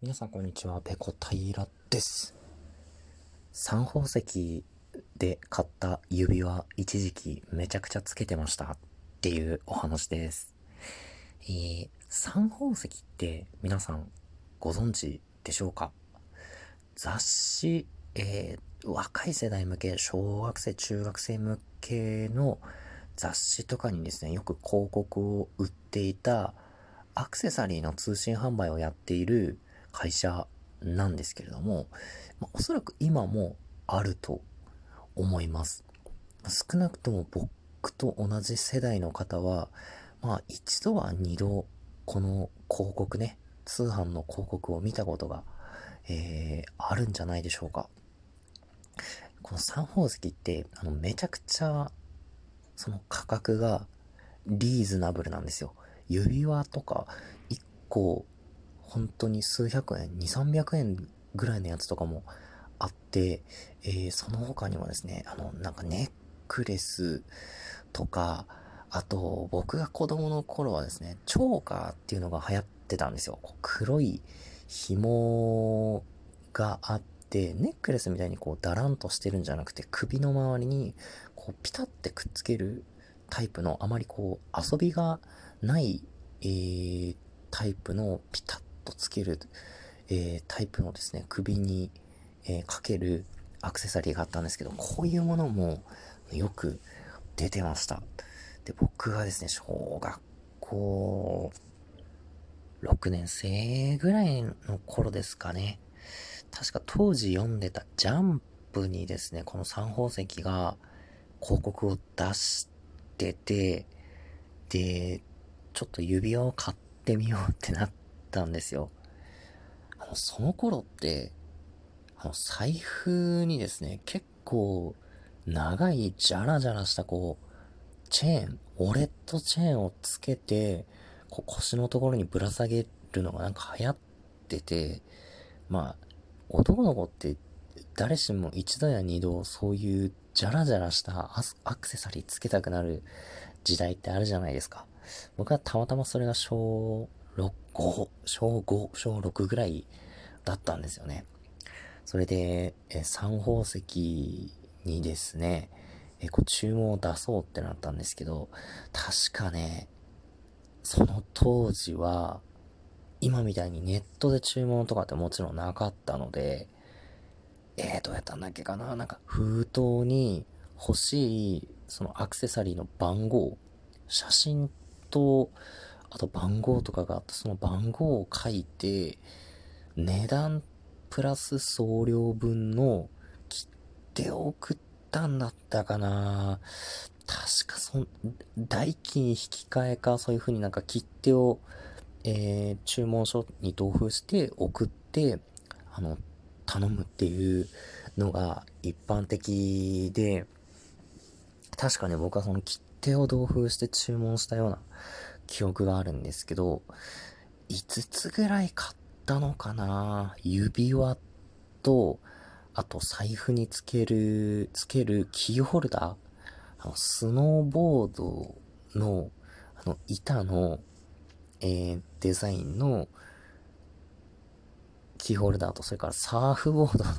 皆さんこんにちは、ペコ平です。三宝石で買った指輪一時期めちゃくちゃつけてましたっていうお話です。えー、三宝石って皆さんご存知でしょうか？雑誌、えー、若い世代向け、小学生、中学生向けの雑誌とかにですね、よく広告を売っていたアクセサリーの通信販売をやっている会社なんですけれども、まあ、おそらく今もあると思います。少なくとも僕と同じ世代の方は、まあ一度は二度この広告ね、通販の広告を見たことが、えー、あるんじゃないでしょうか。この三宝石って、あの、めちゃくちゃ、その価格がリーズナブルなんですよ。指輪とか、1個本当に数百円、2、300円ぐらいのやつとかもあって、えー、その他にもですね、あの、なんかネックレスとか、あと、僕が子供の頃はですね、チョーカーっていうのが流行ってたんですよ。黒い紐があって、ネックレスみたいにこう、だらんとしてるんじゃなくて、首の周りに、こう、ピタってくっつけるタイプの、あまりこう、遊びがない、えー、タイプのピタッとつける、えー、タイプのですね、首に、えー、かけるアクセサリーがあったんですけど、こういうものもよく出てました。で、僕がですね、小学校6年生ぐらいの頃ですかね。確か当時読んでたジャンプにですね、この三宝石が広告を出してて、で、ちょっと指輪を買ってみようってなったんですよ。あの、その頃って、あの、財布にですね、結構、長い、ジャラジャラした、こう、チェーン、ウォレットチェーンをつけて、こう腰のところにぶら下げるのがなんか流行ってて、まあ、男の子って誰しも一度や二度そういうジャラジャラしたアクセサリーつけたくなる時代ってあるじゃないですか。僕はたまたまそれが小6、5、小5、小6ぐらいだったんですよね。それで、え、三宝石にですね、え、こう注文を出そうってなったんですけど、確かね、その当時は、今みたいにネットで注文とかってもちろんなかったので、えー、どうやったんだっけかななんか封筒に欲しいそのアクセサリーの番号、写真とあと番号とかがあって、その番号を書いて、値段プラス送料分の切手を送ったんだったかな。確かそん、代金引き換えか、そういう風になんか切手を、えー、注文書に同封して送って、あの、頼むっていうのが一般的で、確かね、僕はその切手を同封して注文したような記憶があるんですけど、5つぐらい買ったのかな？指輪と、あと財布につける、つけるキーホルダー。あの、スノーボードの、あの、板の、えー、デザインの、キーホルダーと、それからサーフボードの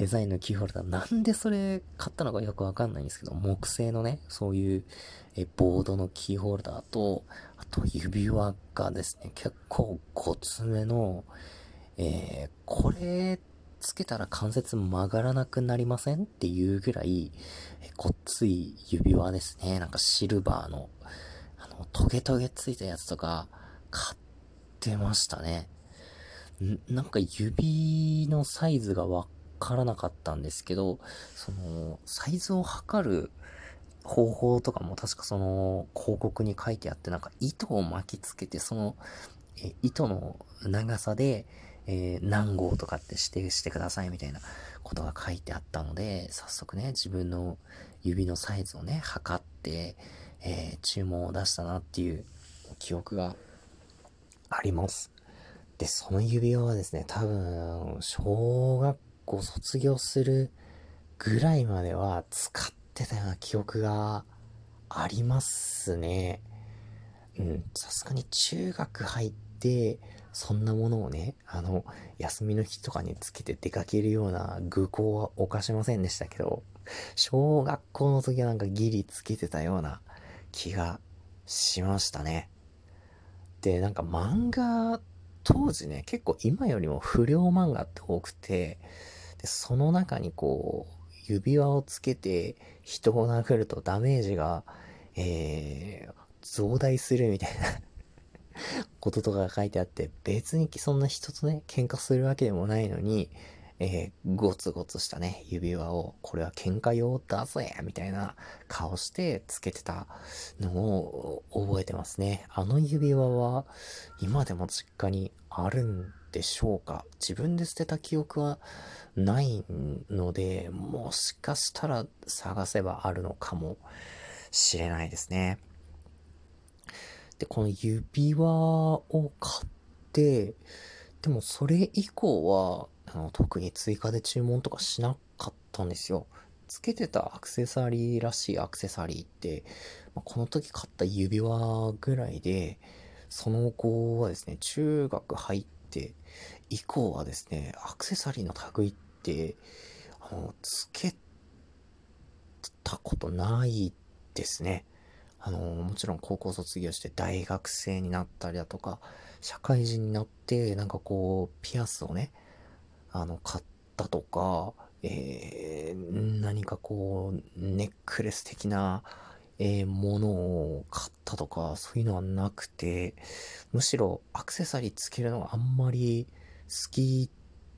デザインのキーホルダー。なんでそれ買ったのかよくわかんないんですけど、木製のね、そういうえボードのキーホルダーと、あと指輪がですね、結構ごつめの、えー、これつけたら関節曲がらなくなりませんっていうぐらい、えごっつい指輪ですね。なんかシルバーの、あの、トゲトゲついたやつとか買ってましたね。なんか指のサイズがわからなかったんですけど、その、サイズを測る方法とかも確かその広告に書いてあって、なんか糸を巻きつけて、その、え糸の長さで、えー、何号とかって指定してくださいみたいなことが書いてあったので、早速ね、自分の指のサイズをね、測って、えー、注文を出したなっていう記憶があります。で、その指輪はですね、多分、小学校卒業するぐらいまでは使ってたような記憶がありますね。うん、さすがに中学入って、そんなものをね、あの、休みの日とかにつけて出かけるような愚行は犯しませんでしたけど、小学校の時はなんかギリつけてたような気がしましたね。で、なんか漫画、当時ね、結構今よりも不良漫画って多くて、で、その中にこう、指輪をつけて人を殴るとダメージが、えー、増大するみたいな こととかが書いてあって、別にそんな人とね、喧嘩するわけでもないのに、えー、ゴツゴツしたね、指輪を、これは喧嘩用だぜみたいな顔してつけてたのを覚えてますね。あの指輪は、今でも実家にあるんでしょうか？自分で捨てた記憶はないので、もしかしたら探せばあるのかもしれないですね。で、この指輪を買って、でもそれ以降は、あの特に追加で注文とかしなかったんですよ。つけてたアクセサリーらしいアクセサリーって、まあ、この時買った指輪ぐらいで、その後はですね、中学入って以降はですね、アクセサリーの類って、あの、つけたことないですね。あの、もちろん高校卒業して大学生になったりだとか、社会人になって、なんかこう、ピアスをね、あの、買ったとか、えー、何かこう、ネックレス的な、えー、ものを買ったとか、そういうのはなくて、むしろアクセサリーつけるのがあんまり好き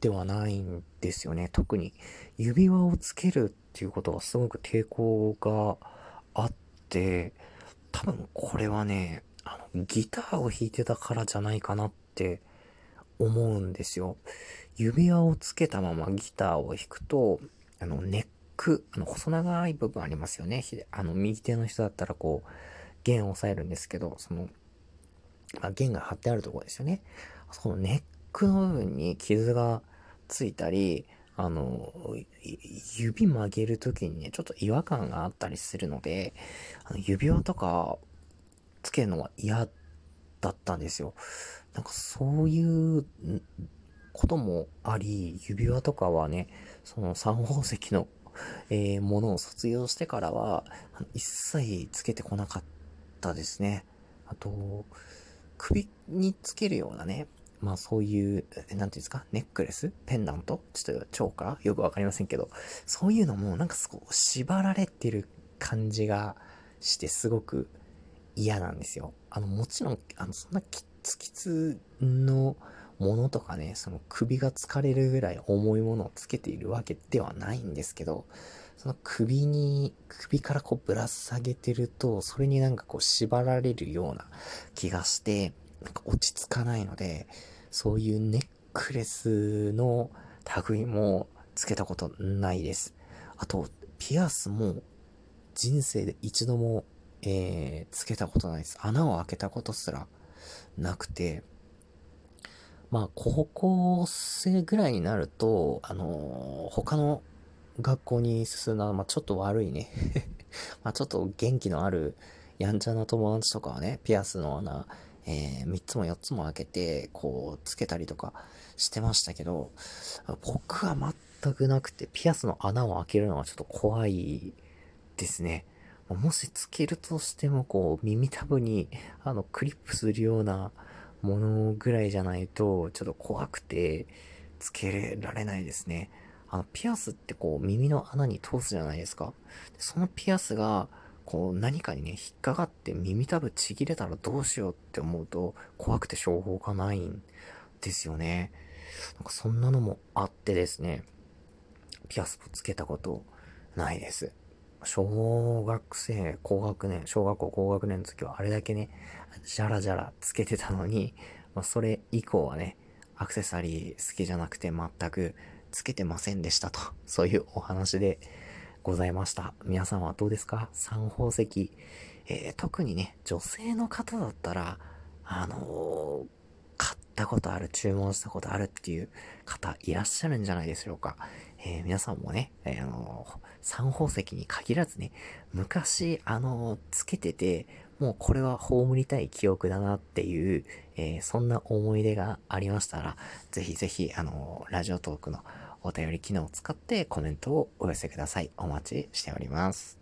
ではないんですよね。特に指輪をつけるっていうことがすごく抵抗があって、多分これはね、あの、ギターを弾いてたからじゃないかなって思うんですよ。指輪をつけたままギターを弾くと、あの、ネック、あの、細長い部分ありますよね。あの、右手の人だったらこう、弦を押さえるんですけど、その、まあ、弦が張ってあるところですよね。そのネックの部分に傷がついたり、あの、指曲げるときにね、ちょっと違和感があったりするので、あの指輪とかつけるのは嫌だったんですよ。なんかそういうこともあり、指輪とかはね、その三宝石の、えー、ものを卒業してからは、一切つけてこなかったですね。あと、首につけるようなね、まあそういう、なんていうんですか、ネックレス？ペンダント？ちょっとチョーカーよくわかりませんけど、そういうのもなんかすごく縛られてる感じがしてすごく嫌なんですよ。あの、もちろん、あの、そんなキツキツのものとかね、その首が疲れるぐらい重いものをつけているわけではないんですけど、その首に、首からこうぶら下げてると、それになんかこう縛られるような気がして、なんか落ち着かないので、そういうネックレスの類もつけたことないです。あと、ピアスも人生で一度も、えー、つけたことないです。穴を開けたことすらなくて、まあ、高校生ぐらいになると、あのー、他の学校に進んだ、まあ、ちょっと悪いね まあ、ちょっと元気のある、やんちゃな友達とかはね、ピアスの穴、えー、3つも4つも開けて、こう、つけたりとかしてましたけど、僕は全くなくて、ピアスの穴を開けるのはちょっと怖いですね。もしつけるとしても、こう、耳たぶに、あの、クリップするようなものぐらいじゃないと、ちょっと怖くて、つけられないですね。あの、ピアスってこう、耳の穴に通すじゃないですか。そのピアスが、こう何かにね、引っかかって耳たぶちぎれたらどうしようって思うと怖くてしょうがないんですよね。なんかそんなのもあってですね、ピアスをつけたことないです。小学生、高学年、小学校高学年の時はあれだけね、じゃらじゃらつけてたのに、まあ、それ以降はね、アクセサリー好きじゃなくて全くつけてませんでしたと、そういうお話でございました。皆さんはどうですか？三宝石。えー、特にね、女性の方だったら、あのー、ったことある、注文したことあるっていう方いらっしゃるんじゃないでしょうか。えー、皆さんもね、えー、あの三宝石に限らずね、昔、あのつけてて、もうこれは葬りたい記憶だなっていう、えー、そんな思い出がありましたら、ぜひぜひ、あの、ラジオトークのお便り機能を使ってコメントをお寄せください。お待ちしております。